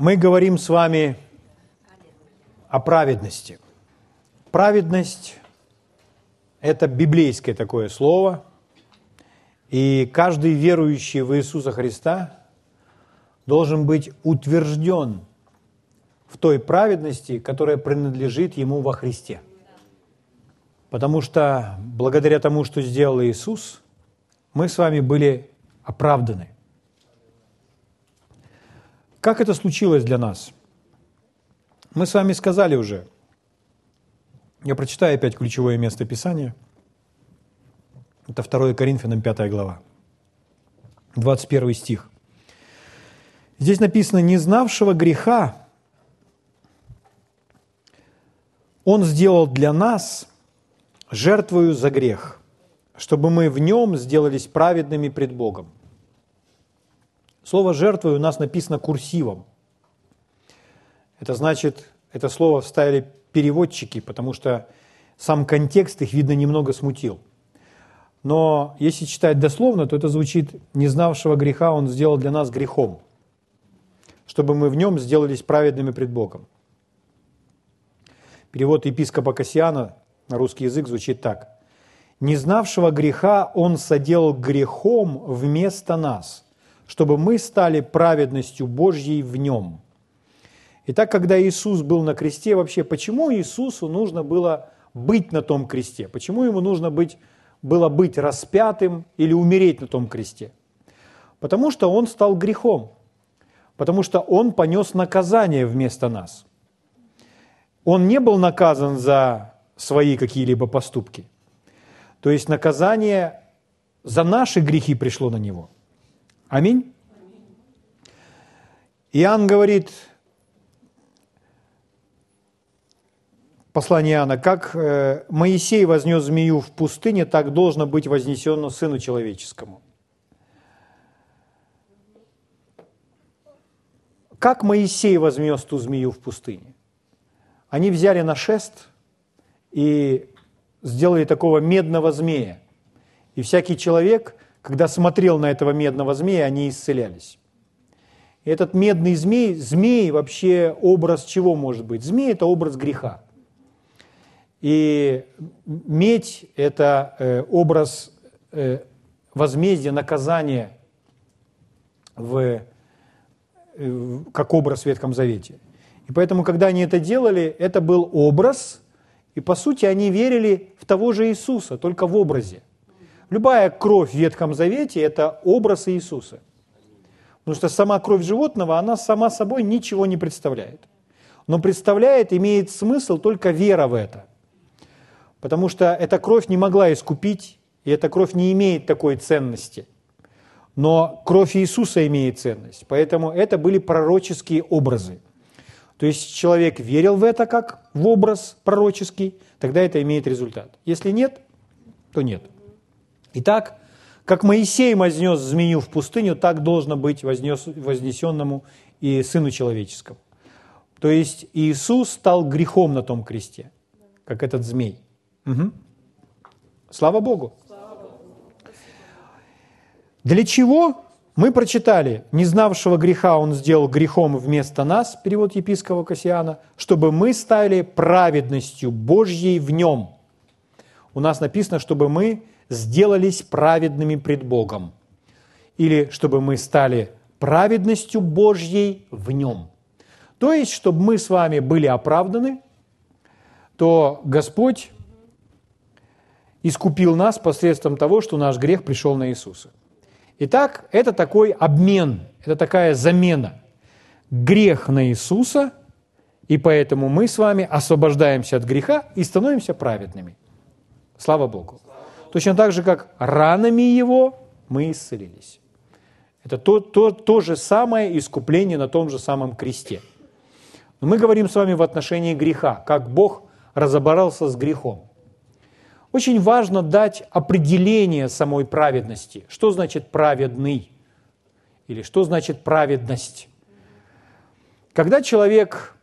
мы говорим с вами о праведности. Праведность – это библейское такое слово, и каждый верующий в Иисуса Христа должен быть утвержден в той праведности, которая принадлежит ему во Христе. Потому что благодаря тому, что сделал Иисус, мы с вами были оправданы – как это случилось для нас? Мы с вами сказали уже. Я прочитаю опять ключевое место Писания. Это 2 Коринфянам 5 глава, 21 стих. Здесь написано, не знавшего греха Он сделал для нас жертвою за грех, чтобы мы в нем сделались праведными пред Богом. Слово «жертвой» у нас написано курсивом. Это значит, это слово вставили переводчики, потому что сам контекст их, видно, немного смутил. Но если читать дословно, то это звучит «не знавшего греха он сделал для нас грехом, чтобы мы в нем сделались праведными пред Богом». Перевод епископа Кассиана на русский язык звучит так. «Не знавшего греха он соделал грехом вместо нас, чтобы мы стали праведностью Божьей в нем. Итак, когда Иисус был на кресте, вообще, почему Иисусу нужно было быть на том кресте? Почему ему нужно быть, было быть распятым или умереть на том кресте? Потому что он стал грехом, потому что он понес наказание вместо нас. Он не был наказан за свои какие-либо поступки. То есть наказание за наши грехи пришло на него – Аминь. Иоанн говорит, послание Иоанна, как э, Моисей вознес змею в пустыне, так должно быть вознесено Сыну Человеческому. Как Моисей вознес ту змею в пустыне? Они взяли на шест и сделали такого медного змея. И всякий человек – когда смотрел на этого медного змея, они исцелялись. Этот медный змей, змей вообще образ чего может быть? Змей – это образ греха. И медь – это э, образ э, возмездия, наказания в, э, как образ в Ветхом Завете. И поэтому, когда они это делали, это был образ, и по сути они верили в того же Иисуса, только в образе. Любая кровь в Ветхом Завете – это образ Иисуса. Потому что сама кровь животного, она сама собой ничего не представляет. Но представляет, имеет смысл только вера в это. Потому что эта кровь не могла искупить, и эта кровь не имеет такой ценности. Но кровь Иисуса имеет ценность. Поэтому это были пророческие образы. То есть человек верил в это как в образ пророческий, тогда это имеет результат. Если нет, то нет. Итак, как Моисей вознес змею в пустыню, так должно быть вознес, вознесенному и Сыну Человеческому. То есть Иисус стал грехом на том кресте, как этот змей. Угу. Слава Богу. Для чего? Мы прочитали, не знавшего греха он сделал грехом вместо нас, перевод епископа Кассиана, чтобы мы стали праведностью Божьей в нем. У нас написано, чтобы мы сделались праведными пред Богом, или чтобы мы стали праведностью Божьей в нем. То есть, чтобы мы с вами были оправданы, то Господь искупил нас посредством того, что наш грех пришел на Иисуса. Итак, это такой обмен, это такая замена. Грех на Иисуса, и поэтому мы с вами освобождаемся от греха и становимся праведными. Слава Богу. Точно так же, как ранами Его мы исцелились. Это то, то, то же самое искупление на том же самом кресте. Но мы говорим с вами в отношении греха, как Бог разобрался с грехом. Очень важно дать определение самой праведности. Что значит праведный? Или что значит праведность? Когда человек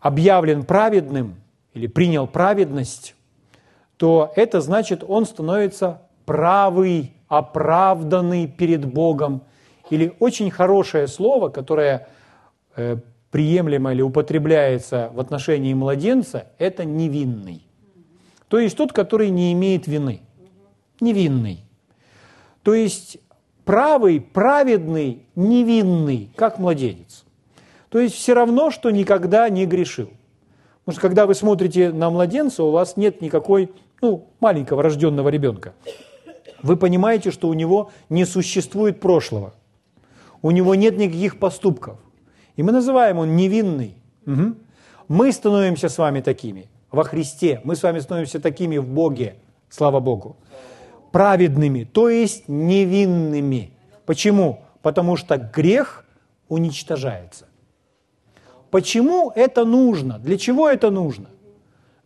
объявлен праведным или принял праведность, то это значит, он становится правый, оправданный перед Богом. Или очень хорошее слово, которое э, приемлемо или употребляется в отношении младенца, это невинный. То есть тот, который не имеет вины. Невинный. То есть правый, праведный, невинный, как младенец. То есть все равно, что никогда не грешил. Потому что когда вы смотрите на младенца, у вас нет никакой, ну, маленького рожденного ребенка. Вы понимаете, что у него не существует прошлого. У него нет никаких поступков. И мы называем он невинный. Угу. Мы становимся с вами такими во Христе. Мы с вами становимся такими в Боге. Слава Богу праведными, то есть невинными. Почему? Потому что грех уничтожается. Почему это нужно? Для чего это нужно?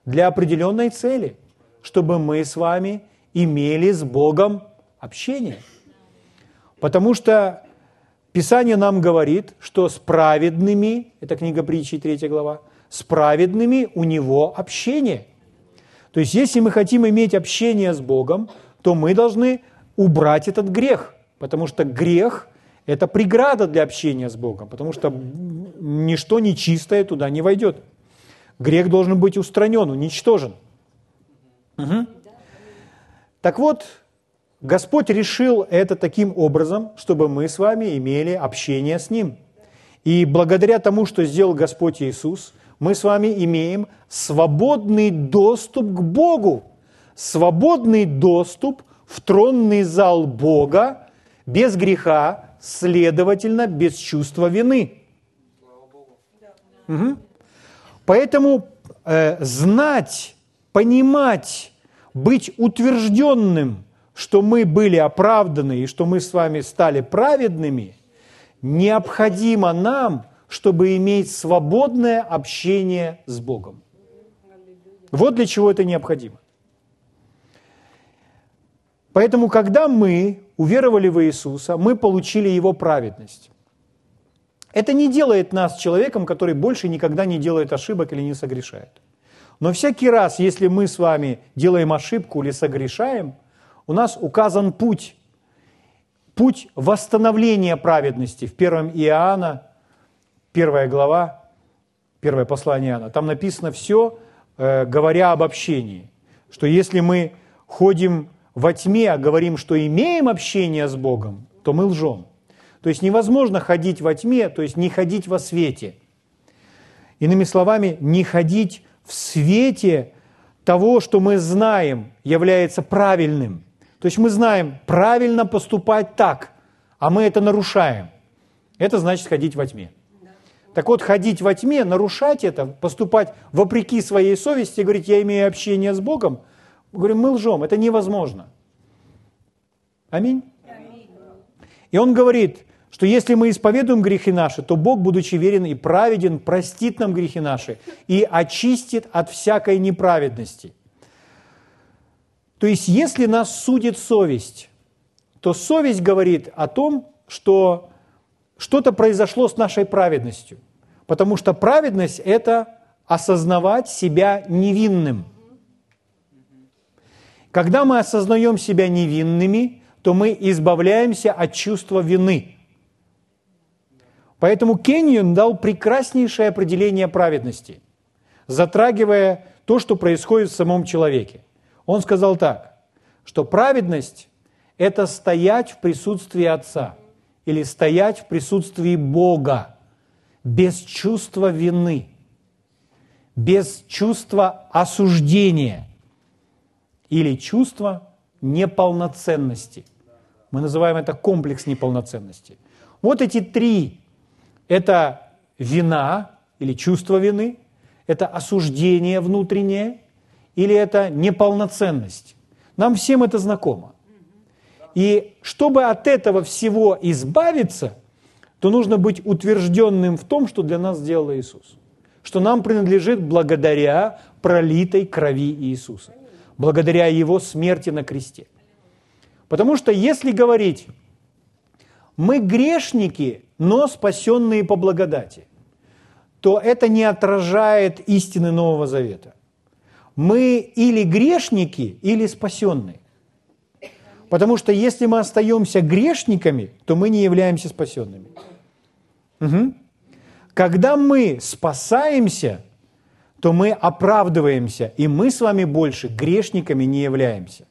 Для определенной цели, чтобы мы с вами имели с Богом общение. Потому что Писание нам говорит, что с праведными, это книга притчи, 3 глава, с праведными у него общение. То есть, если мы хотим иметь общение с Богом, то мы должны убрать этот грех, потому что грех – это преграда для общения с Богом, потому что ничто нечистое туда не войдет. Грех должен быть устранен, уничтожен. Угу. Так вот, Господь решил это таким образом, чтобы мы с вами имели общение с Ним. И благодаря тому, что сделал Господь Иисус, мы с вами имеем свободный доступ к Богу свободный доступ в тронный зал Бога без греха, следовательно, без чувства вины. Угу. Поэтому э, знать, понимать, быть утвержденным, что мы были оправданы и что мы с вами стали праведными, необходимо нам, чтобы иметь свободное общение с Богом. Вот для чего это необходимо. Поэтому, когда мы уверовали в Иисуса, мы получили Его праведность. Это не делает нас человеком, который больше никогда не делает ошибок или не согрешает. Но всякий раз, если мы с вами делаем ошибку или согрешаем, у нас указан путь, путь восстановления праведности. В 1 Иоанна, первая глава, первое послание Иоанна, там написано все, э, говоря об общении, что если мы ходим во тьме а говорим, что имеем общение с Богом, то мы лжем. То есть невозможно ходить во тьме, то есть не ходить во свете. Иными словами, не ходить в свете того, что мы знаем, является правильным. То есть мы знаем правильно поступать так, а мы это нарушаем. Это значит ходить во тьме. Так вот, ходить во тьме, нарушать это, поступать вопреки своей совести, говорить, я имею общение с Богом – говорим, мы лжем, это невозможно. Аминь. И он говорит, что если мы исповедуем грехи наши, то Бог, будучи верен и праведен, простит нам грехи наши и очистит от всякой неправедности. То есть, если нас судит совесть, то совесть говорит о том, что что-то произошло с нашей праведностью. Потому что праведность – это осознавать себя невинным – когда мы осознаем себя невинными, то мы избавляемся от чувства вины. Поэтому Кеннион дал прекраснейшее определение праведности, затрагивая то, что происходит в самом человеке. Он сказал так, что праведность – это стоять в присутствии Отца или стоять в присутствии Бога без чувства вины, без чувства осуждения – или чувство неполноценности. Мы называем это комплекс неполноценности. Вот эти три – это вина или чувство вины, это осуждение внутреннее или это неполноценность. Нам всем это знакомо. И чтобы от этого всего избавиться, то нужно быть утвержденным в том, что для нас сделал Иисус. Что нам принадлежит благодаря пролитой крови Иисуса благодаря Его смерти на кресте. Потому что если говорить, мы грешники, но спасенные по благодати, то это не отражает истины Нового Завета. Мы или грешники, или спасенные. Потому что если мы остаемся грешниками, то мы не являемся спасенными. Угу. Когда мы спасаемся, то мы оправдываемся, и мы с вами больше грешниками не являемся.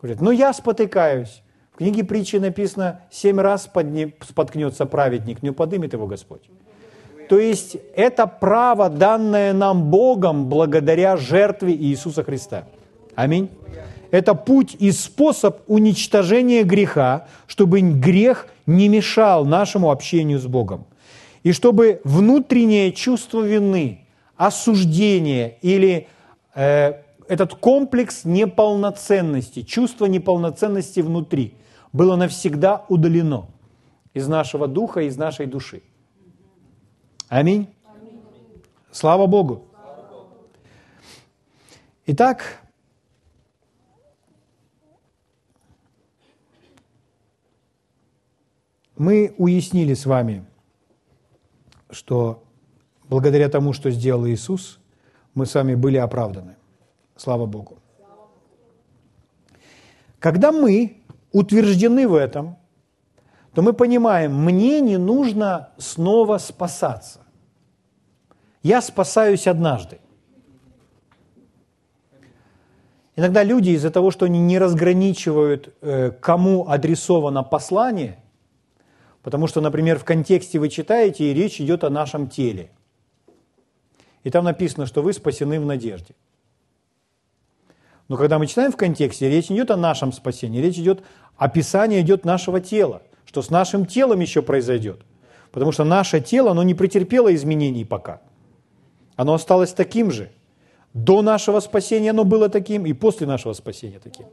Говорит, ну я спотыкаюсь. В книге притчи написано, семь раз споткнется праведник, не подымет его Господь. То есть это право, данное нам Богом благодаря жертве Иисуса Христа. Аминь. Это путь и способ уничтожения греха, чтобы грех не мешал нашему общению с Богом. И чтобы внутреннее чувство вины, осуждение или э, этот комплекс неполноценности, чувство неполноценности внутри было навсегда удалено из нашего духа, из нашей души. Аминь. Слава Богу. Итак, мы уяснили с вами, что благодаря тому, что сделал Иисус, мы с вами были оправданы. Слава Богу. Когда мы утверждены в этом, то мы понимаем, мне не нужно снова спасаться. Я спасаюсь однажды. Иногда люди из-за того, что они не разграничивают, э, кому адресовано послание, потому что, например, в контексте вы читаете, и речь идет о нашем теле. И там написано, что вы спасены в надежде. Но когда мы читаем в контексте, речь идет о нашем спасении, речь идет, описание идет нашего тела, что с нашим телом еще произойдет. Потому что наше тело, оно не претерпело изменений пока. Оно осталось таким же. До нашего спасения оно было таким, и после нашего спасения таким.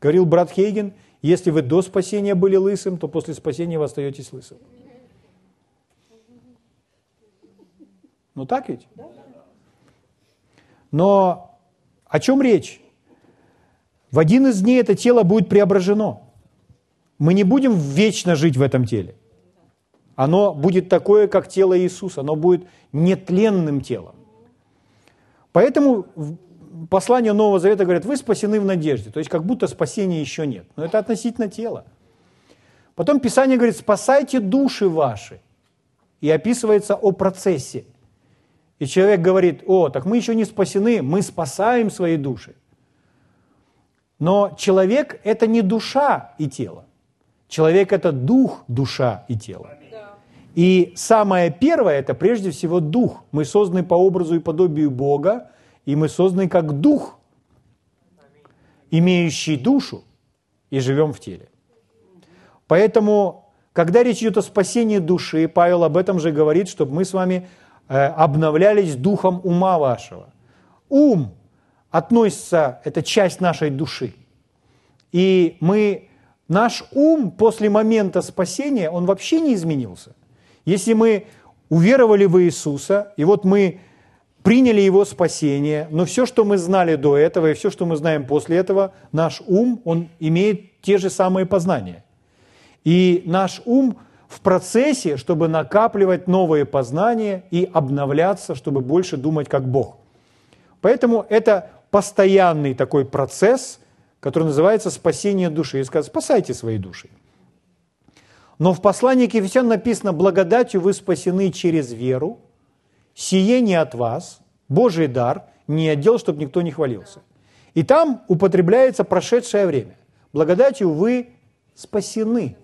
Говорил брат Хейген, если вы до спасения были лысым, то после спасения вы остаетесь лысым. Ну так ведь? Но о чем речь? В один из дней это тело будет преображено. Мы не будем вечно жить в этом теле. Оно будет такое, как тело Иисуса. Оно будет нетленным телом. Поэтому послание Нового Завета говорит, вы спасены в надежде. То есть как будто спасения еще нет. Но это относительно тела. Потом Писание говорит, спасайте души ваши. И описывается о процессе. И человек говорит, о, так мы еще не спасены, мы спасаем свои души. Но человек – это не душа и тело. Человек – это дух, душа и тело. И самое первое – это прежде всего дух. Мы созданы по образу и подобию Бога, и мы созданы как дух, имеющий душу, и живем в теле. Поэтому, когда речь идет о спасении души, Павел об этом же говорит, чтобы мы с вами э, обновлялись духом ума вашего. Ум относится, это часть нашей души. И мы, наш ум после момента спасения, он вообще не изменился. Если мы уверовали в Иисуса, и вот мы приняли Его спасение, но все, что мы знали до этого, и все, что мы знаем после этого, наш ум, он имеет те же самые познания. И наш ум в процессе, чтобы накапливать новые познания и обновляться, чтобы больше думать как Бог. Поэтому это постоянный такой процесс, который называется спасение души. И сказать, спасайте свои души. Но в послании к Ефесян написано, благодатью вы спасены через веру, сие не от вас, Божий дар, не отдел, чтобы никто не хвалился. И там употребляется прошедшее время. Благодатью вы спасены.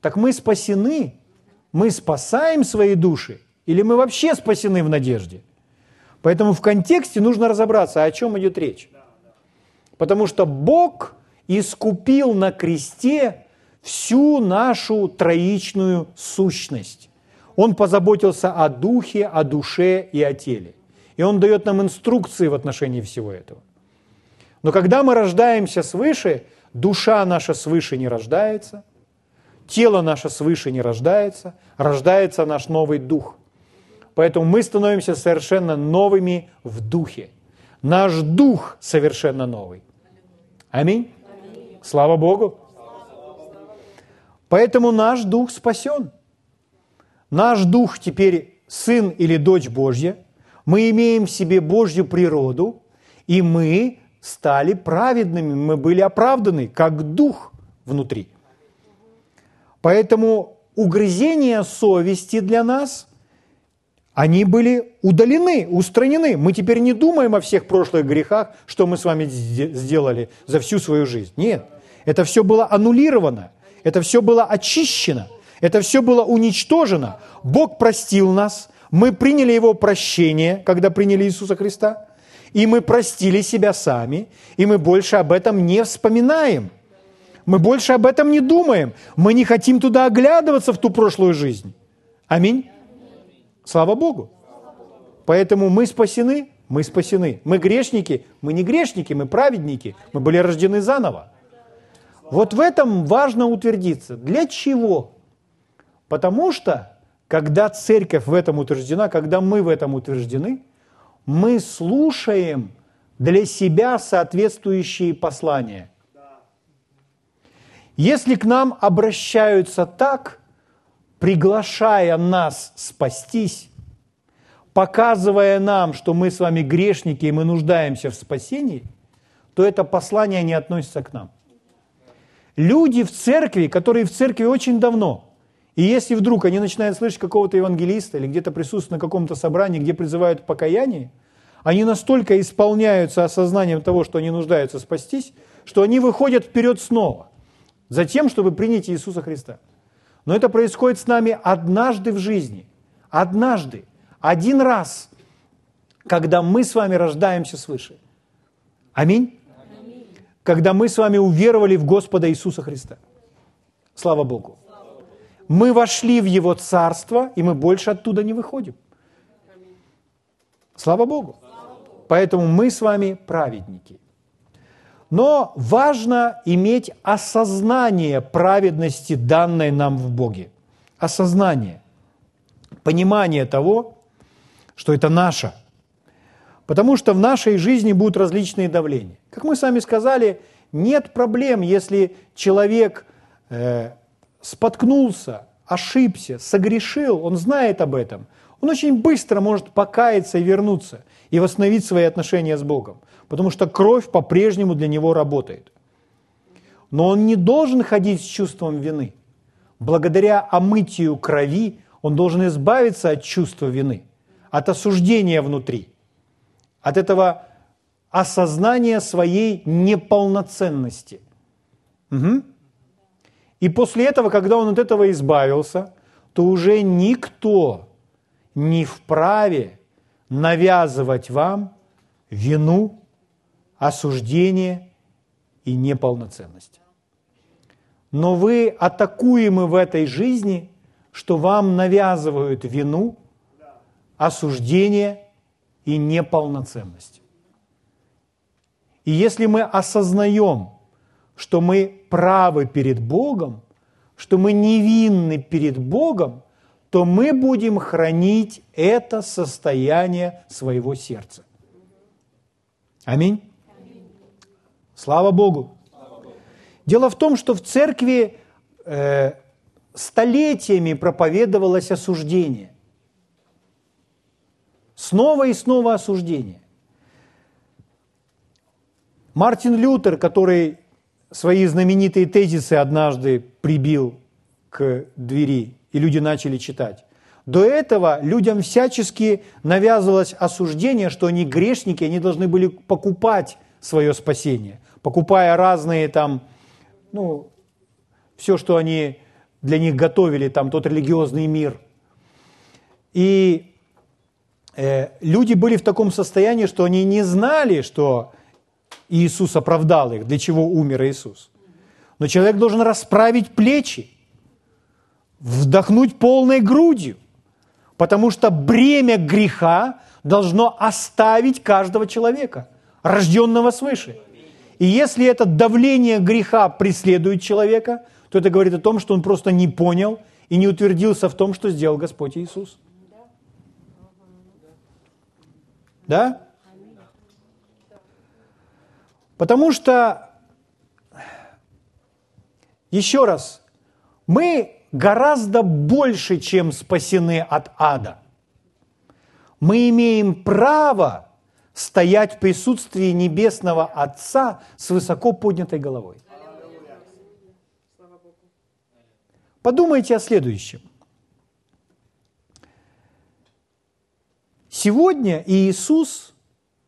Так мы спасены, мы спасаем свои души, или мы вообще спасены в надежде? Поэтому в контексте нужно разобраться, о чем идет речь. Потому что Бог искупил на кресте всю нашу троичную сущность. Он позаботился о духе, о душе и о теле. И Он дает нам инструкции в отношении всего этого. Но когда мы рождаемся свыше, душа наша свыше не рождается, тело наше свыше не рождается, рождается наш новый дух. Поэтому мы становимся совершенно новыми в духе. Наш дух совершенно новый. Аминь. Слава Богу. Поэтому наш дух спасен. Наш дух теперь сын или дочь Божья. Мы имеем в себе Божью природу, и мы стали праведными, мы были оправданы, как дух внутри. Поэтому угрызения совести для нас, они были удалены, устранены. Мы теперь не думаем о всех прошлых грехах, что мы с вами сделали за всю свою жизнь. Нет, это все было аннулировано, это все было очищено, это все было уничтожено. Бог простил нас, мы приняли Его прощение, когда приняли Иисуса Христа, и мы простили себя сами, и мы больше об этом не вспоминаем – мы больше об этом не думаем. Мы не хотим туда оглядываться в ту прошлую жизнь. Аминь. Слава Богу. Поэтому мы спасены, мы спасены. Мы грешники, мы не грешники, мы праведники. Мы были рождены заново. Вот в этом важно утвердиться. Для чего? Потому что, когда церковь в этом утверждена, когда мы в этом утверждены, мы слушаем для себя соответствующие послания – если к нам обращаются так, приглашая нас спастись, показывая нам, что мы с вами грешники и мы нуждаемся в спасении, то это послание не относится к нам. Люди в церкви, которые в церкви очень давно, и если вдруг они начинают слышать какого-то евангелиста или где-то присутствуют на каком-то собрании, где призывают к покаянию, они настолько исполняются осознанием того, что они нуждаются спастись, что они выходят вперед снова за тем, чтобы принять Иисуса Христа. Но это происходит с нами однажды в жизни. Однажды. Один раз, когда мы с вами рождаемся свыше. Аминь. Аминь. Когда мы с вами уверовали в Господа Иисуса Христа. Слава Богу. Мы вошли в Его Царство, и мы больше оттуда не выходим. Слава Богу. Поэтому мы с вами праведники. Но важно иметь осознание праведности, данной нам в Боге. Осознание. Понимание того, что это наше. Потому что в нашей жизни будут различные давления. Как мы сами сказали, нет проблем, если человек э, споткнулся, ошибся, согрешил, он знает об этом. Он очень быстро может покаяться и вернуться, и восстановить свои отношения с Богом потому что кровь по-прежнему для него работает. Но он не должен ходить с чувством вины. Благодаря омытию крови он должен избавиться от чувства вины, от осуждения внутри, от этого осознания своей неполноценности. Угу. И после этого, когда он от этого избавился, то уже никто не вправе навязывать вам вину осуждение и неполноценность. Но вы атакуемы в этой жизни, что вам навязывают вину, осуждение и неполноценность. И если мы осознаем, что мы правы перед Богом, что мы невинны перед Богом, то мы будем хранить это состояние своего сердца. Аминь. Слава Богу. Дело в том, что в церкви э, столетиями проповедовалось осуждение. Снова и снова осуждение. Мартин Лютер, который свои знаменитые тезисы однажды прибил к двери, и люди начали читать. До этого людям всячески навязывалось осуждение, что они грешники, они должны были покупать свое спасение покупая разные там, ну, все, что они для них готовили, там тот религиозный мир. И э, люди были в таком состоянии, что они не знали, что Иисус оправдал их, для чего умер Иисус. Но человек должен расправить плечи, вдохнуть полной грудью, потому что бремя греха должно оставить каждого человека, рожденного свыше – и если это давление греха преследует человека, то это говорит о том, что он просто не понял и не утвердился в том, что сделал Господь Иисус. Да? Потому что, еще раз, мы гораздо больше, чем спасены от ада. Мы имеем право стоять в присутствии Небесного Отца с высоко поднятой головой. Подумайте о следующем. Сегодня Иисус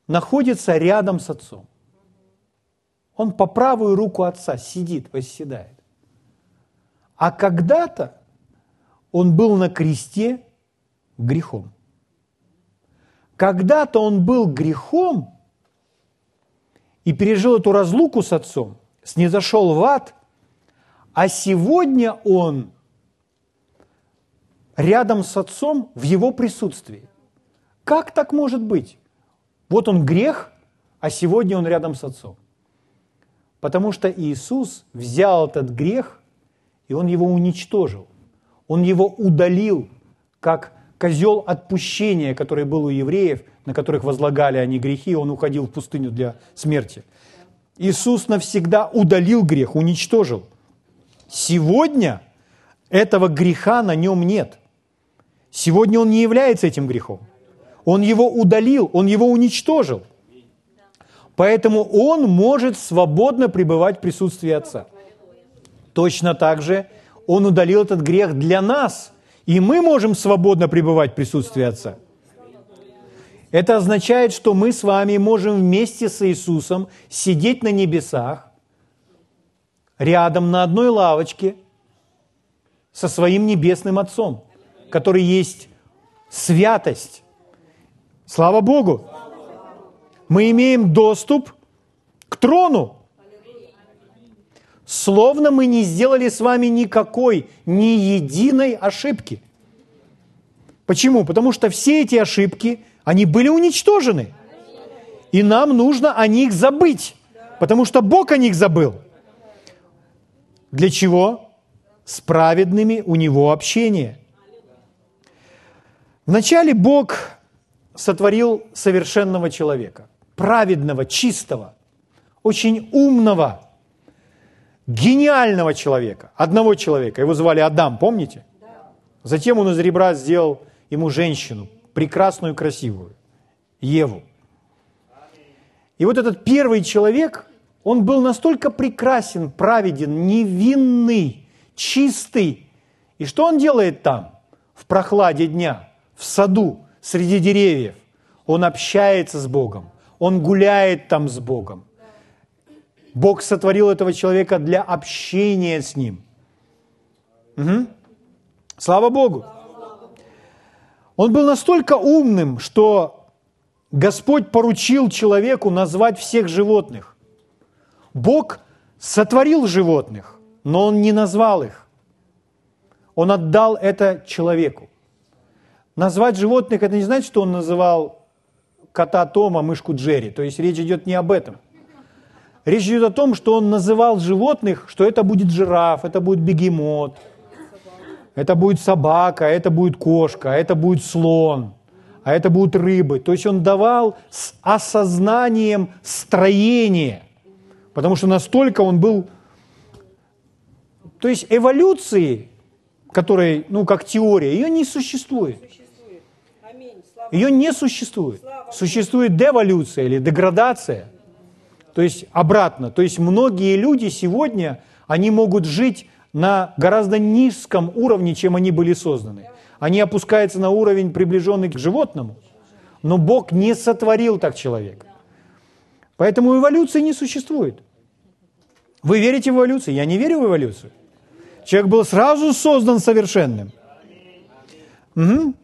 находится рядом с Отцом. Он по правую руку Отца сидит, восседает. А когда-то он был на кресте грехом. Когда-то он был грехом и пережил эту разлуку с Отцом, снизошел в ад, а сегодня он рядом с Отцом в его присутствии. Как так может быть? Вот он грех, а сегодня он рядом с Отцом. Потому что Иисус взял этот грех, и он его уничтожил. Он его удалил, как козел отпущения, который был у евреев, на которых возлагали они грехи, он уходил в пустыню для смерти. Иисус навсегда удалил грех, уничтожил. Сегодня этого греха на нем нет. Сегодня он не является этим грехом. Он его удалил, он его уничтожил. Поэтому он может свободно пребывать в присутствии Отца. Точно так же он удалил этот грех для нас, и мы можем свободно пребывать в присутствии Отца. Это означает, что мы с вами можем вместе с Иисусом сидеть на небесах, рядом на одной лавочке со своим небесным Отцом, который есть святость, Слава Богу! Мы имеем доступ к трону. Словно мы не сделали с вами никакой, ни единой ошибки. Почему? Потому что все эти ошибки, они были уничтожены. И нам нужно о них забыть, потому что Бог о них забыл. Для чего? С праведными у него общение. Вначале Бог сотворил совершенного человека, праведного, чистого, очень умного, гениального человека, одного человека. Его звали Адам, помните? Затем он из ребра сделал ему женщину, прекрасную, красивую, Еву. И вот этот первый человек, он был настолько прекрасен, праведен, невинный, чистый. И что он делает там, в прохладе дня, в саду? среди деревьев. Он общается с Богом. Он гуляет там с Богом. Бог сотворил этого человека для общения с Ним. Угу. Слава Богу. Он был настолько умным, что Господь поручил человеку назвать всех животных. Бог сотворил животных, но Он не назвал их. Он отдал это человеку. Назвать животных, это не значит, что он называл кота Тома, мышку Джерри. То есть речь идет не об этом. Речь идет о том, что он называл животных, что это будет жираф, это будет бегемот, это будет собака, это будет кошка, это будет слон, а это будут рыбы. То есть он давал с осознанием строения, потому что настолько он был... То есть эволюции, которой, ну, как теория, ее не существует. Ее не существует. Существует деволюция или деградация. То есть обратно. То есть многие люди сегодня, они могут жить на гораздо низком уровне, чем они были созданы. Они опускаются на уровень, приближенный к животному. Но Бог не сотворил так человека. Поэтому эволюции не существует. Вы верите в эволюцию? Я не верю в эволюцию. Человек был сразу создан совершенным. Угу.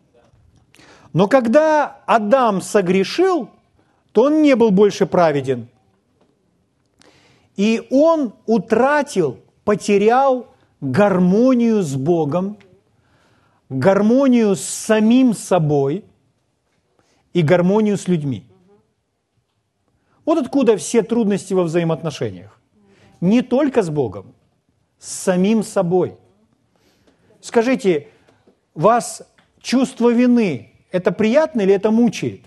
Но когда Адам согрешил, то он не был больше праведен. И он утратил, потерял гармонию с Богом, гармонию с самим собой и гармонию с людьми. Вот откуда все трудности во взаимоотношениях. Не только с Богом, с самим собой. Скажите, вас чувство вины это приятно или это мучает?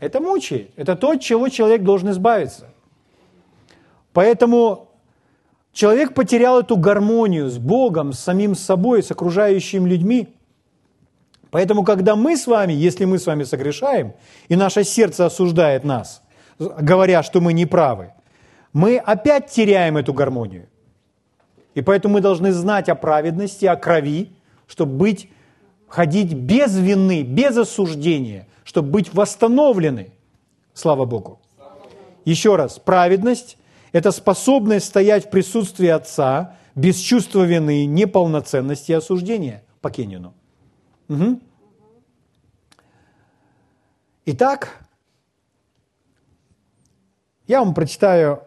Это мучает. Это то, от чего человек должен избавиться. Поэтому человек потерял эту гармонию с Богом, с самим собой, с окружающими людьми. Поэтому, когда мы с вами, если мы с вами согрешаем, и наше сердце осуждает нас, говоря, что мы не правы, мы опять теряем эту гармонию. И поэтому мы должны знать о праведности, о крови, чтобы быть, ходить без вины, без осуждения, чтобы быть восстановлены. Слава Богу. Еще раз, праведность – это способность стоять в присутствии Отца без чувства вины, неполноценности и осуждения по Кенину. Угу. Итак, я вам прочитаю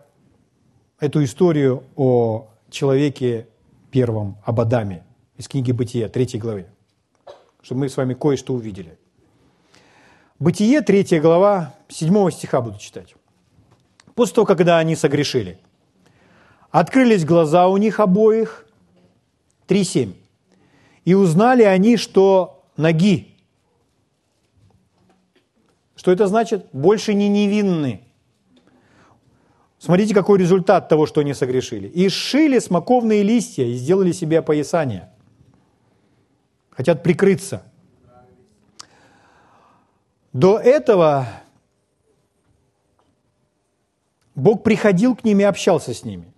эту историю о человеке первом, об Адаме из книги «Бытия», 3 главы, чтобы мы с вами кое-что увидели. Бытие, 3 глава, 7 стиха буду читать. После того, когда они согрешили, открылись глаза у них обоих, 3.7, и узнали они, что ноги. Что это значит? Больше не невинны. Смотрите, какой результат того, что они согрешили. И сшили смоковные листья и сделали себе опоясание. Хотят прикрыться. До этого Бог приходил к ним и общался с ними.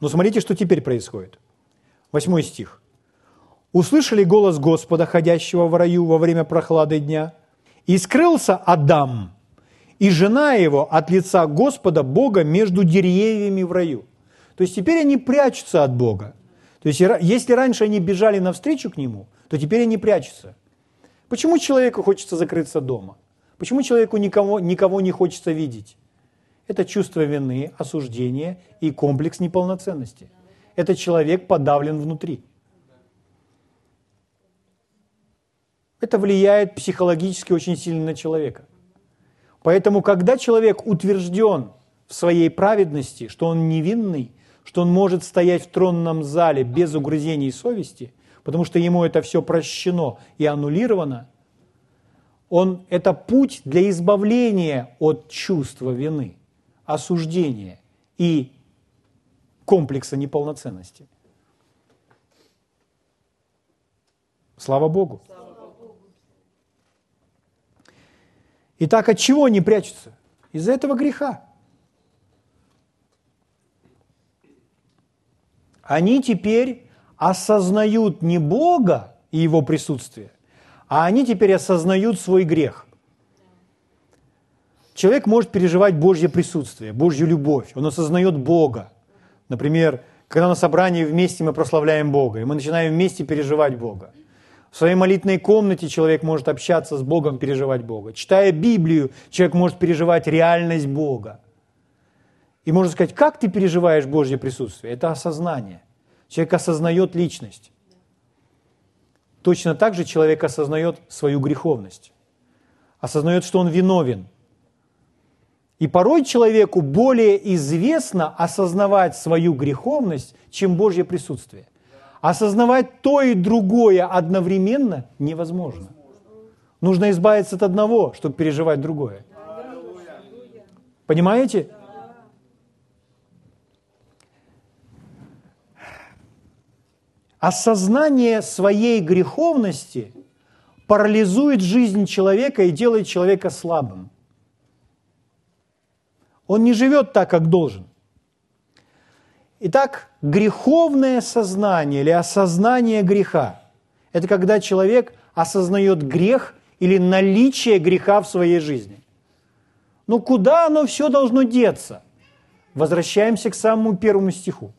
Но смотрите, что теперь происходит. Восьмой стих. «Услышали голос Господа, ходящего в раю во время прохлады дня, и скрылся Адам и жена его от лица Господа Бога между деревьями в раю». То есть теперь они прячутся от Бога. То есть если раньше они бежали навстречу к Нему, то теперь они прячутся. Почему человеку хочется закрыться дома? Почему человеку никого, никого не хочется видеть? Это чувство вины, осуждения и комплекс неполноценности. Этот человек подавлен внутри. Это влияет психологически очень сильно на человека. Поэтому, когда человек утвержден в своей праведности, что он невинный, что он может стоять в тронном зале без угрызений совести, потому что ему это все прощено и аннулировано, он, это путь для избавления от чувства вины осуждения и комплекса неполноценности. Слава Богу. Итак, от чего они прячутся? Из-за этого греха. Они теперь осознают не Бога и Его присутствие, а они теперь осознают свой грех. Человек может переживать Божье присутствие, Божью любовь, он осознает Бога. Например, когда на собрании вместе мы прославляем Бога, и мы начинаем вместе переживать Бога. В своей молитвенной комнате человек может общаться с Богом, переживать Бога. Читая Библию, человек может переживать реальность Бога. И можно сказать, как ты переживаешь Божье присутствие? Это осознание. Человек осознает личность. Точно так же человек осознает свою греховность. Осознает, что он виновен – и порой человеку более известно осознавать свою греховность, чем Божье присутствие. Осознавать то и другое одновременно невозможно. Нужно избавиться от одного, чтобы переживать другое. Понимаете? Осознание своей греховности парализует жизнь человека и делает человека слабым. Он не живет так, как должен. Итак, греховное сознание или осознание греха – это когда человек осознает грех или наличие греха в своей жизни. Ну куда оно все должно деться? Возвращаемся к самому первому стиху.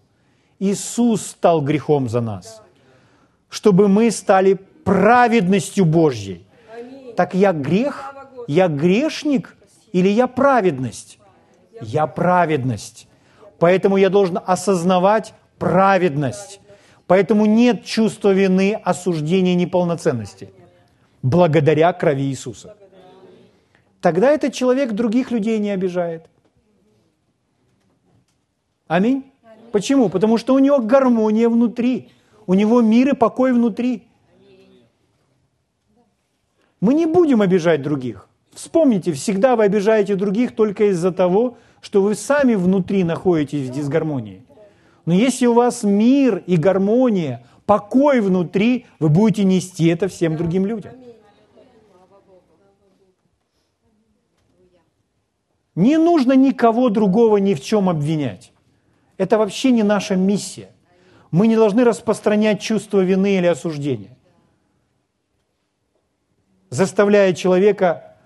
Иисус стал грехом за нас, чтобы мы стали праведностью Божьей. Так я грех? Я грешник или я праведность? Я праведность. Поэтому я должен осознавать праведность. Поэтому нет чувства вины, осуждения, неполноценности. Благодаря крови Иисуса. Тогда этот человек других людей не обижает. Аминь. Почему? Потому что у него гармония внутри. У него мир и покой внутри. Мы не будем обижать других. Вспомните, всегда вы обижаете других только из-за того, что вы сами внутри находитесь в дисгармонии. Но если у вас мир и гармония, покой внутри, вы будете нести это всем другим людям. Не нужно никого другого ни в чем обвинять. Это вообще не наша миссия. Мы не должны распространять чувство вины или осуждения, заставляя человека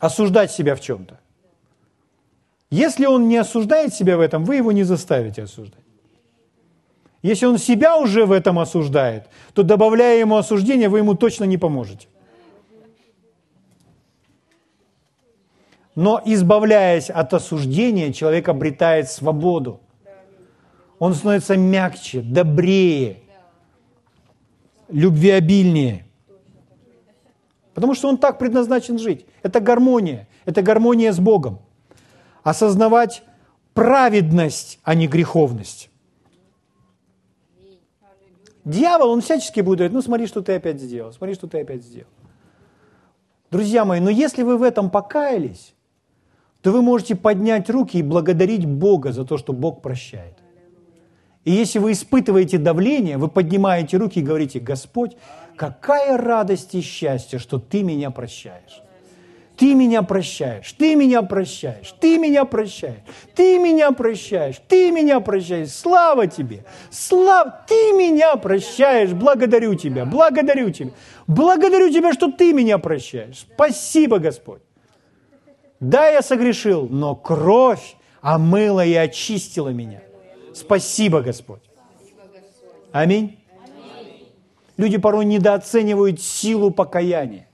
осуждать себя в чем-то. Если он не осуждает себя в этом, вы его не заставите осуждать. Если он себя уже в этом осуждает, то добавляя ему осуждение, вы ему точно не поможете. Но избавляясь от осуждения, человек обретает свободу. Он становится мягче, добрее, любвеобильнее. Потому что он так предназначен жить. Это гармония. Это гармония с Богом. Осознавать праведность, а не греховность. Дьявол, он всячески будет говорить, ну смотри, что ты опять сделал, смотри, что ты опять сделал. Друзья мои, но если вы в этом покаялись, то вы можете поднять руки и благодарить Бога за то, что Бог прощает. И если вы испытываете давление, вы поднимаете руки и говорите, Господь, какая радость и счастье, что Ты меня прощаешь. Ты меня прощаешь, ты меня прощаешь, ты меня прощаешь, ты меня прощаешь, ты меня прощаешь. Слава тебе! Слава! Ты меня прощаешь! Благодарю тебя, благодарю тебя. Благодарю тебя, что ты меня прощаешь. Спасибо, Господь. Да, я согрешил, но кровь омыла и очистила меня. Спасибо, Господь. Аминь. Люди порой недооценивают силу покаяния.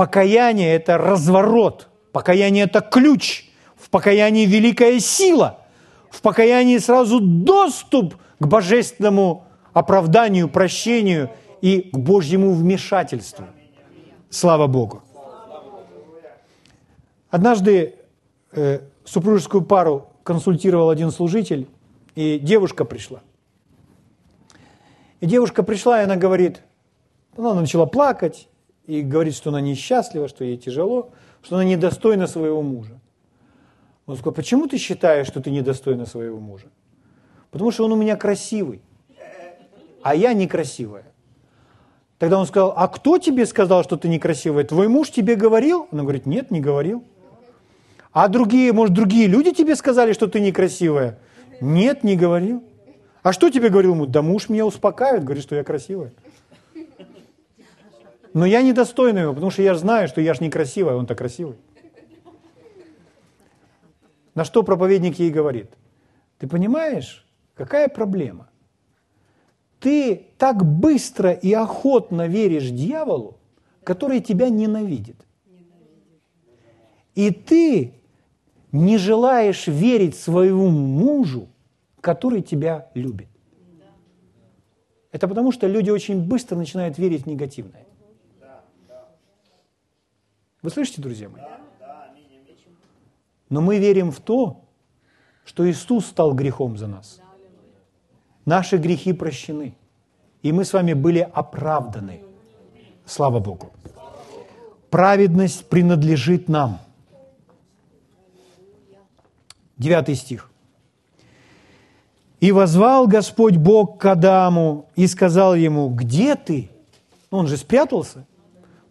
Покаяние – это разворот. Покаяние – это ключ. В покаянии великая сила. В покаянии сразу доступ к божественному оправданию, прощению и к Божьему вмешательству. Слава Богу. Однажды э, супружескую пару консультировал один служитель, и девушка пришла. И девушка пришла, и она говорит, она начала плакать, и говорит, что она несчастлива, что ей тяжело, что она недостойна своего мужа. Он сказал, почему ты считаешь, что ты недостойна своего мужа? Потому что он у меня красивый, а я некрасивая. Тогда он сказал, а кто тебе сказал, что ты некрасивая? Твой муж тебе говорил? Она говорит, нет, не говорил. А другие, может, другие люди тебе сказали, что ты некрасивая? Нет, не говорил. А что тебе говорил муж? Да муж меня успокаивает, говорит, что я красивая. Но я недостойный его, потому что я же знаю, что я же некрасивая, он-то красивый. На что проповедник ей говорит? Ты понимаешь, какая проблема? Ты так быстро и охотно веришь дьяволу, который тебя ненавидит. И ты не желаешь верить своему мужу, который тебя любит. Это потому, что люди очень быстро начинают верить в негативное. Вы слышите, друзья мои? Но мы верим в то, что Иисус стал грехом за нас. Наши грехи прощены. И мы с вами были оправданы. Слава Богу. Праведность принадлежит нам. Девятый стих. «И возвал Господь Бог к Адаму и сказал ему, где ты?» Он же спрятался.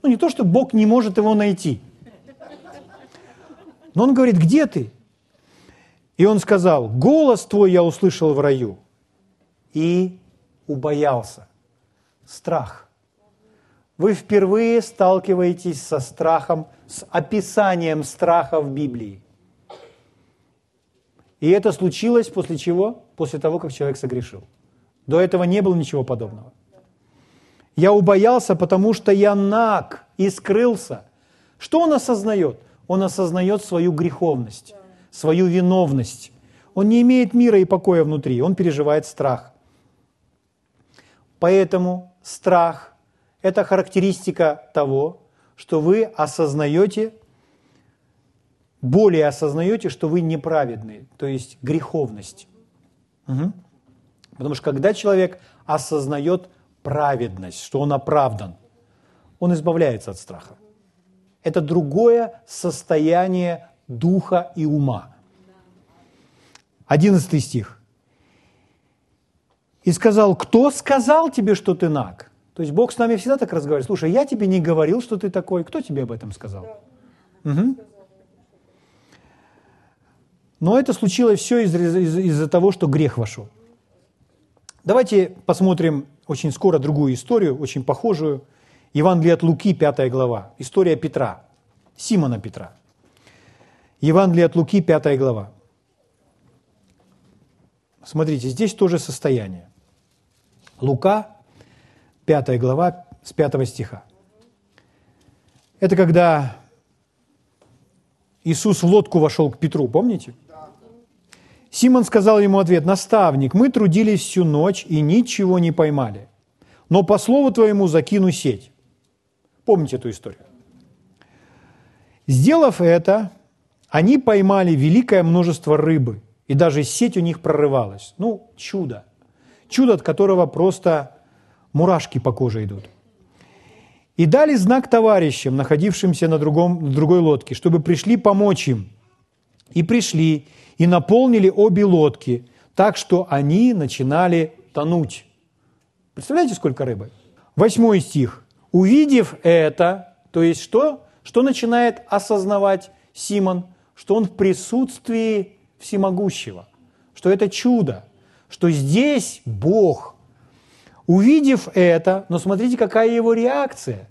Ну, не то, что Бог не может его найти. Но он говорит, где ты? И он сказал, голос твой я услышал в раю. И убоялся. Страх. Вы впервые сталкиваетесь со страхом, с описанием страха в Библии. И это случилось после чего? После того, как человек согрешил. До этого не было ничего подобного. Я убоялся, потому что я наг и скрылся. Что он осознает? Он осознает свою греховность, свою виновность. Он не имеет мира и покоя внутри, он переживает страх. Поэтому страх – это характеристика того, что вы осознаете, более осознаете, что вы неправедны, то есть греховность. Угу. Потому что когда человек осознает праведность, что он оправдан, он избавляется от страха. Это другое состояние духа и ума. Одиннадцатый стих. «И сказал, кто сказал тебе, что ты наг?» То есть Бог с нами всегда так разговаривает. Слушай, я тебе не говорил, что ты такой. Кто тебе об этом сказал? Угу. Но это случилось все из-за из, из того, что грех вошел. Давайте посмотрим очень скоро другую историю, очень похожую. Евангелие от Луки, 5 глава. История Петра, Симона Петра. Евангелие от Луки, 5 глава. Смотрите, здесь тоже состояние. Лука, 5 глава, с 5 стиха. Это когда Иисус в лодку вошел к Петру, помните? Симон сказал ему ответ, «Наставник, мы трудились всю ночь и ничего не поймали, но по слову твоему закину сеть». Помните эту историю? Сделав это, они поймали великое множество рыбы, и даже сеть у них прорывалась. Ну, чудо. Чудо, от которого просто мурашки по коже идут. И дали знак товарищам, находившимся на, другом, на другой лодке, чтобы пришли помочь им. И пришли, и наполнили обе лодки, так что они начинали тонуть. Представляете, сколько рыбы? Восьмой стих. Увидев это, то есть что? Что начинает осознавать Симон? Что он в присутствии всемогущего, что это чудо, что здесь Бог. Увидев это, но смотрите, какая его реакция.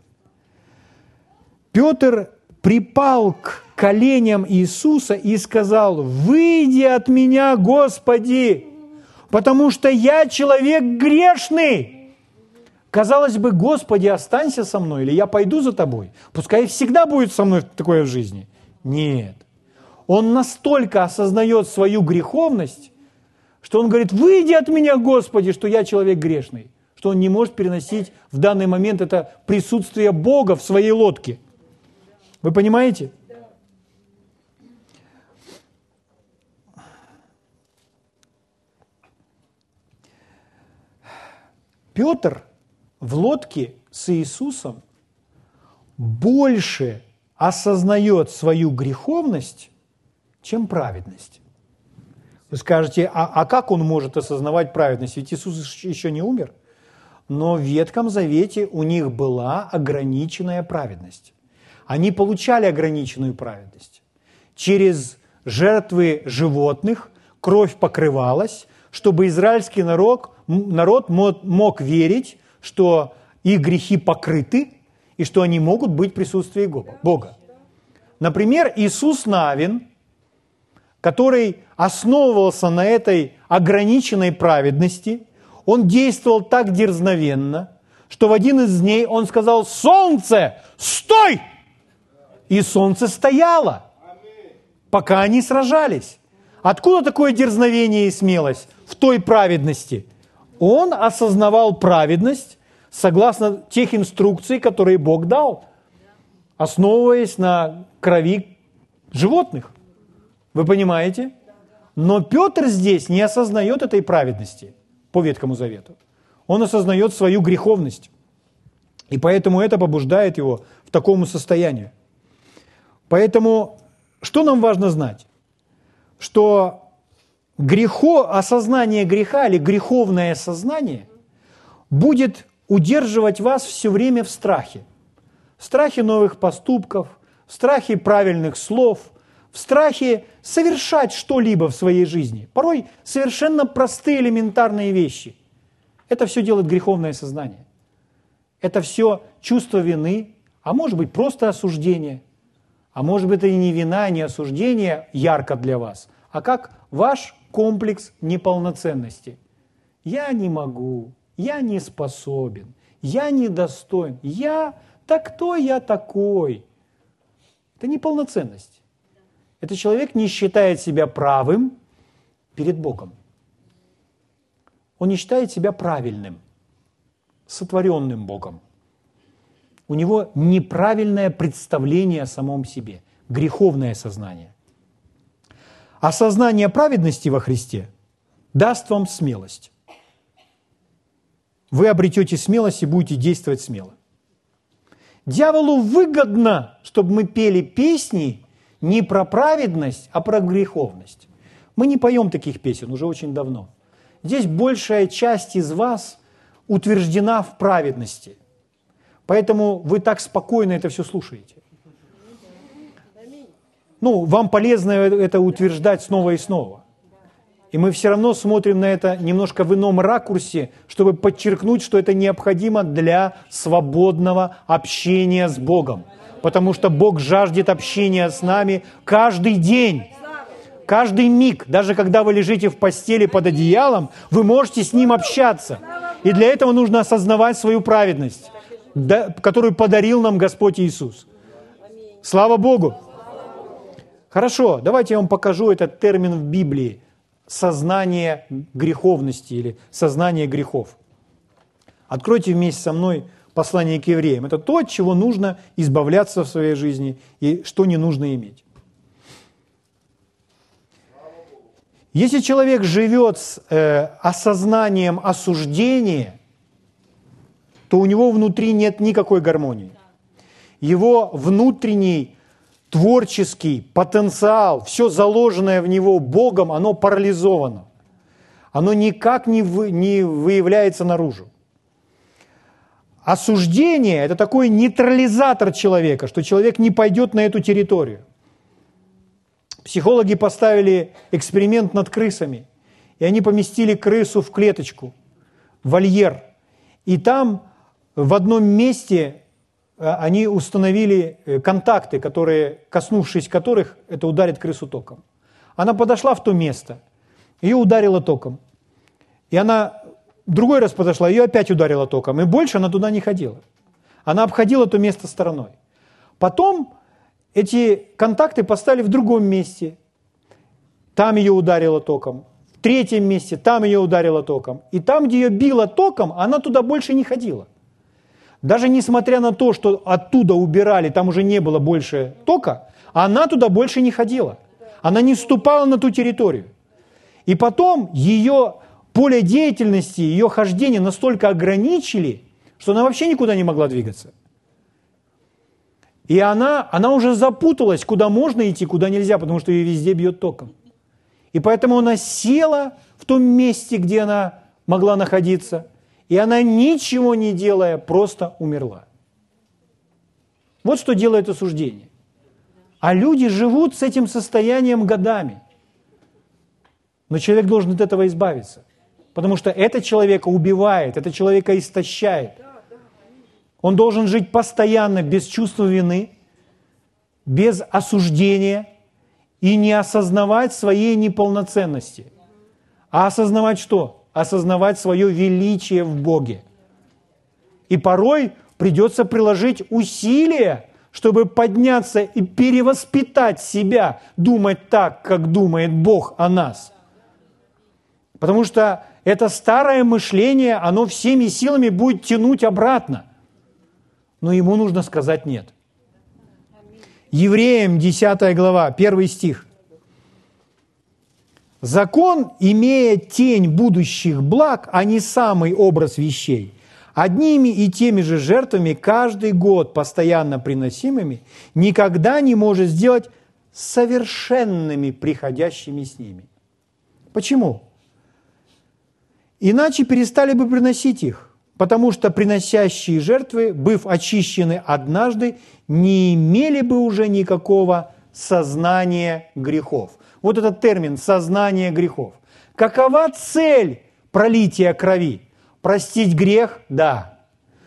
Петр припал к коленям Иисуса и сказал, «Выйди от меня, Господи, потому что я человек грешный». Казалось бы, Господи, останься со мной, или я пойду за тобой. Пускай всегда будет со мной такое в жизни. Нет. Он настолько осознает свою греховность, что он говорит, выйди от меня, Господи, что я человек грешный. Что он не может переносить в данный момент это присутствие Бога в своей лодке. Вы понимаете? Петр в лодке с Иисусом больше осознает свою греховность, чем праведность. Вы скажете, а, а как он может осознавать праведность? Ведь Иисус еще не умер. Но в Ветхом Завете у них была ограниченная праведность. Они получали ограниченную праведность. Через жертвы животных кровь покрывалась, чтобы израильский народ народ мог верить, что их грехи покрыты и что они могут быть в присутствии Бога. Например, Иисус Навин, который основывался на этой ограниченной праведности, он действовал так дерзновенно, что в один из дней он сказал, «Солнце, стой!» И солнце стояло, пока они сражались. Откуда такое дерзновение и смелость в той праведности – он осознавал праведность согласно тех инструкций, которые Бог дал, основываясь на крови животных. Вы понимаете? Но Петр здесь не осознает этой праведности по Ветхому Завету. Он осознает свою греховность. И поэтому это побуждает его в такому состоянию. Поэтому что нам важно знать? Что грехо, осознание греха или греховное сознание будет удерживать вас все время в страхе. В страхе новых поступков, в страхе правильных слов, в страхе совершать что-либо в своей жизни. Порой совершенно простые элементарные вещи. Это все делает греховное сознание. Это все чувство вины, а может быть просто осуждение. А может быть это и не вина, не осуждение ярко для вас, а как ваш комплекс неполноценности. Я не могу, я не способен, я недостоин, я, так кто я такой? Это неполноценность. Это человек не считает себя правым перед Богом. Он не считает себя правильным, сотворенным Богом. У него неправильное представление о самом себе, греховное сознание. Осознание праведности во Христе даст вам смелость. Вы обретете смелость и будете действовать смело. Дьяволу выгодно, чтобы мы пели песни не про праведность, а про греховность. Мы не поем таких песен уже очень давно. Здесь большая часть из вас утверждена в праведности. Поэтому вы так спокойно это все слушаете. Ну, вам полезно это утверждать снова и снова. И мы все равно смотрим на это немножко в ином ракурсе, чтобы подчеркнуть, что это необходимо для свободного общения с Богом. Потому что Бог жаждет общения с нами каждый день. Каждый миг, даже когда вы лежите в постели под одеялом, вы можете с Ним общаться. И для этого нужно осознавать свою праведность, которую подарил нам Господь Иисус. Слава Богу! Хорошо, давайте я вам покажу этот термин в Библии. Сознание греховности или сознание грехов. Откройте вместе со мной послание к евреям. Это то, от чего нужно избавляться в своей жизни и что не нужно иметь. Если человек живет с э, осознанием осуждения, то у него внутри нет никакой гармонии. Его внутренний творческий потенциал, все заложенное в него Богом, оно парализовано. Оно никак не, вы, не выявляется наружу. Осуждение – это такой нейтрализатор человека, что человек не пойдет на эту территорию. Психологи поставили эксперимент над крысами, и они поместили крысу в клеточку, в вольер. И там в одном месте они установили э, контакты, которые, коснувшись которых, это ударит крысу током. Она подошла в то место, ее ударило током. И она другой раз подошла, ее опять ударило током. И больше она туда не ходила. Она обходила то место стороной. Потом эти контакты поставили в другом месте. Там ее ударило током. В третьем месте там ее ударило током. И там, где ее било током, она туда больше не ходила. Даже несмотря на то, что оттуда убирали, там уже не было больше тока, она туда больше не ходила. Она не ступала на ту территорию. И потом ее поле деятельности, ее хождение настолько ограничили, что она вообще никуда не могла двигаться. И она, она уже запуталась, куда можно идти, куда нельзя, потому что ее везде бьет током. И поэтому она села в том месте, где она могла находиться, и она, ничего не делая, просто умерла. Вот что делает осуждение. А люди живут с этим состоянием годами. Но человек должен от этого избавиться. Потому что это человека убивает, это человека истощает – он должен жить постоянно без чувства вины, без осуждения и не осознавать своей неполноценности. А осознавать что? Осознавать свое величие в Боге. И порой придется приложить усилия, чтобы подняться и перевоспитать себя, думать так, как думает Бог о нас. Потому что это старое мышление, оно всеми силами будет тянуть обратно но ему нужно сказать «нет». Евреям 10 глава, 1 стих. Закон, имея тень будущих благ, а не самый образ вещей, одними и теми же жертвами каждый год постоянно приносимыми, никогда не может сделать совершенными приходящими с ними. Почему? Иначе перестали бы приносить их потому что приносящие жертвы, быв очищены однажды, не имели бы уже никакого сознания грехов. Вот этот термин «сознание грехов». Какова цель пролития крови? Простить грех? Да.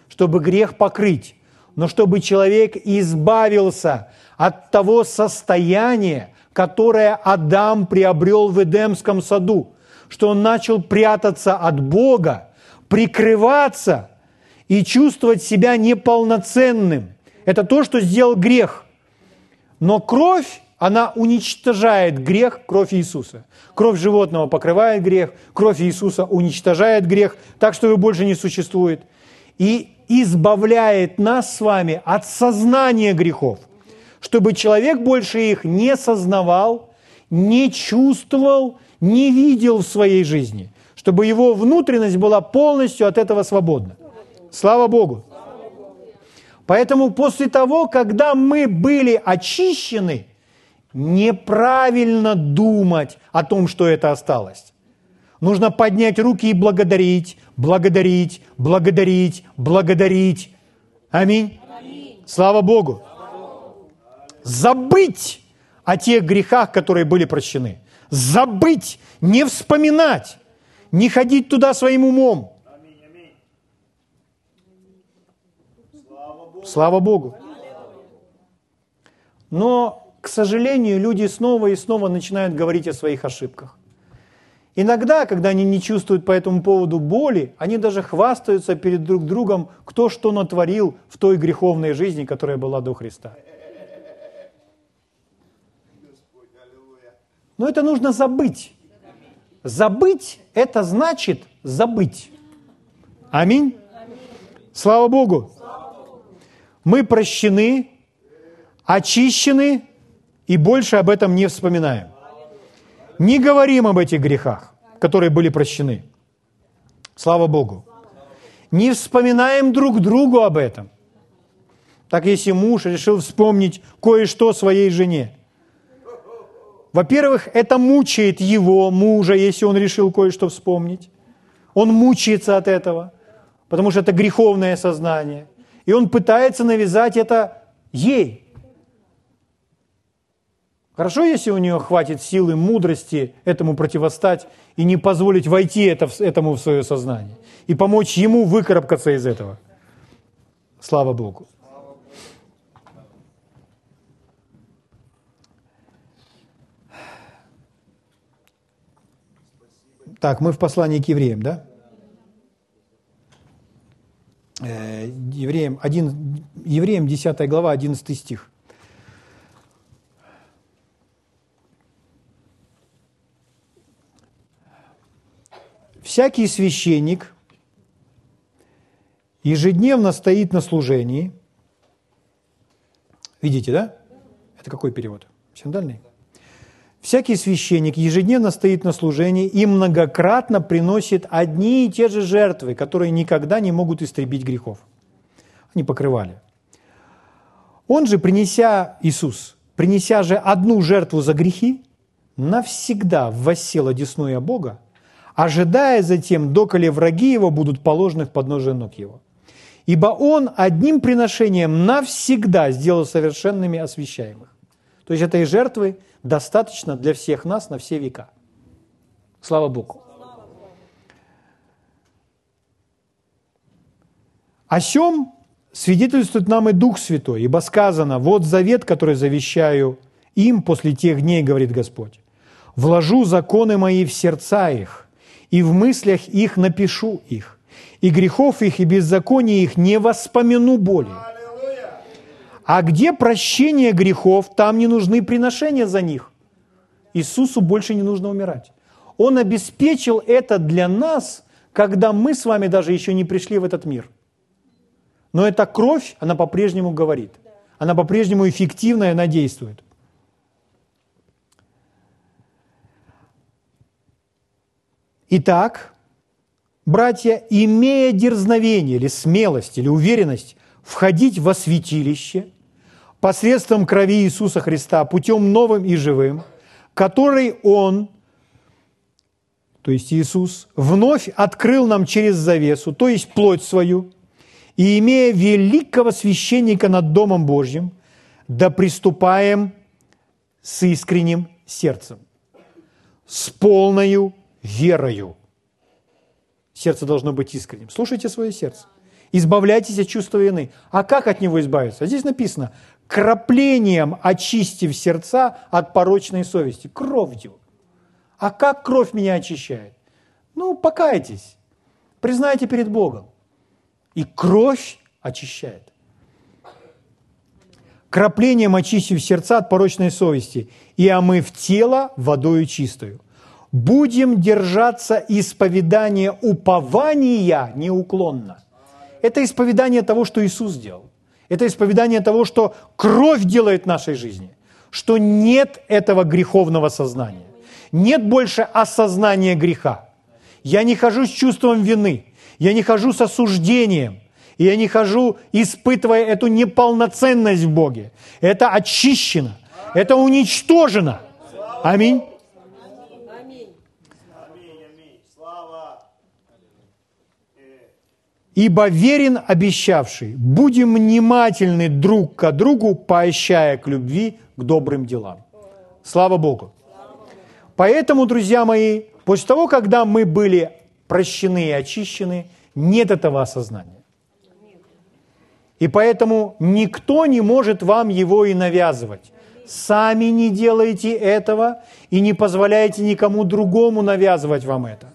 Чтобы грех покрыть. Но чтобы человек избавился от того состояния, которое Адам приобрел в Эдемском саду, что он начал прятаться от Бога, прикрываться и чувствовать себя неполноценным. Это то, что сделал грех. Но кровь, она уничтожает грех, кровь Иисуса. Кровь животного покрывает грех, кровь Иисуса уничтожает грех, так что его больше не существует. И избавляет нас с вами от сознания грехов, чтобы человек больше их не сознавал, не чувствовал, не видел в своей жизни – чтобы его внутренность была полностью от этого свободна. Слава Богу. Поэтому после того, когда мы были очищены, неправильно думать о том, что это осталось. Нужно поднять руки и благодарить, благодарить, благодарить, благодарить. Аминь. Аминь. Слава Богу. Забыть о тех грехах, которые были прощены забыть, не вспоминать, не ходить туда своим умом. Слава Богу. Но, к сожалению, люди снова и снова начинают говорить о своих ошибках. Иногда, когда они не чувствуют по этому поводу боли, они даже хвастаются перед друг другом, кто что натворил в той греховной жизни, которая была до Христа. Но это нужно забыть. Забыть – это значит забыть. Аминь. Слава Богу. Мы прощены, очищены и больше об этом не вспоминаем. Не говорим об этих грехах, которые были прощены. Слава Богу. Не вспоминаем друг другу об этом. Так если муж решил вспомнить кое-что своей жене. Во-первых, это мучает его, мужа, если он решил кое-что вспомнить. Он мучается от этого, потому что это греховное сознание. И он пытается навязать это ей. Хорошо, если у нее хватит силы, мудрости этому противостать и не позволить войти это, этому в свое сознание и помочь ему выкарабкаться из этого. Слава Богу. Так, мы в послании к евреям, да? Э, евреям, 1, евреям 10 глава, 11 стих. Всякий священник ежедневно стоит на служении. Видите, да? Это какой перевод? Синдальный? Всякий священник ежедневно стоит на служении и многократно приносит одни и те же жертвы, которые никогда не могут истребить грехов. Они покрывали. Он же, принеся, Иисус, принеся же одну жертву за грехи, навсегда воссел одесную Бога, ожидая затем, доколе враги его будут положены в подножие ног его. Ибо он одним приношением навсегда сделал совершенными освящаемых. То есть этой жертвы достаточно для всех нас на все века. Слава Богу. О чем свидетельствует нам и Дух Святой, ибо сказано, вот завет, который завещаю им после тех дней, говорит Господь. Вложу законы мои в сердца их, и в мыслях их напишу их, и грехов их и беззаконий их не воспомяну более. А где прощение грехов, там не нужны приношения за них. Иисусу больше не нужно умирать. Он обеспечил это для нас, когда мы с вами даже еще не пришли в этот мир. Но эта кровь, она по-прежнему говорит. Она по-прежнему эффективная, она действует. Итак, братья, имея дерзновение или смелость или уверенность входить во святилище посредством крови Иисуса Христа, путем новым и живым, который Он, то есть Иисус, вновь открыл нам через завесу, то есть плоть свою, и имея великого священника над Домом Божьим, да приступаем с искренним сердцем, с полною верою. Сердце должно быть искренним. Слушайте свое сердце. Избавляйтесь от чувства вины. А как от него избавиться? Здесь написано, краплением очистив сердца от порочной совести, кровью. А как кровь меня очищает? Ну, покайтесь, признайте перед Богом. И кровь очищает. Краплением очистив сердца от порочной совести и омыв тело водою чистою – будем держаться исповедания упования неуклонно. Это исповедание того, что Иисус сделал. Это исповедание того, что кровь делает в нашей жизни, что нет этого греховного сознания, нет больше осознания греха. Я не хожу с чувством вины, я не хожу с осуждением, я не хожу, испытывая эту неполноценность в Боге. Это очищено, это уничтожено. Аминь. Ибо верен обещавший, будем внимательны друг к другу, поощая к любви, к добрым делам. Слава Богу. Поэтому, друзья мои, после того, когда мы были прощены и очищены, нет этого осознания. И поэтому никто не может вам его и навязывать. Сами не делайте этого и не позволяйте никому другому навязывать вам это.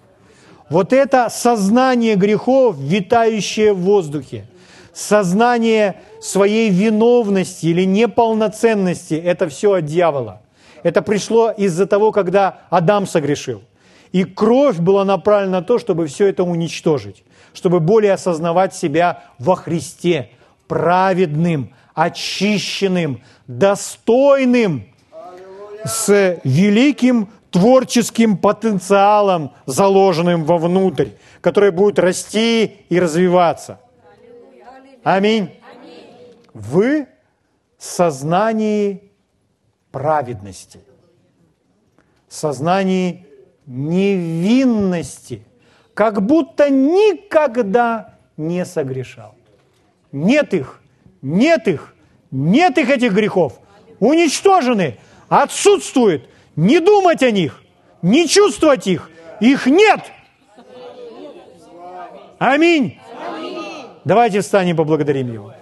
Вот это сознание грехов, витающее в воздухе, сознание своей виновности или неполноценности, это все от дьявола. Это пришло из-за того, когда Адам согрешил. И кровь была направлена на то, чтобы все это уничтожить, чтобы более осознавать себя во Христе, праведным, очищенным, достойным, с великим творческим потенциалом, заложенным вовнутрь, который будет расти и развиваться. Аминь. В сознании праведности, сознании невинности, как будто никогда не согрешал. Нет их, нет их, нет их этих грехов. Уничтожены, отсутствуют. Не думать о них, не чувствовать их. Их нет. Аминь. Давайте встанем и поблагодарим Его.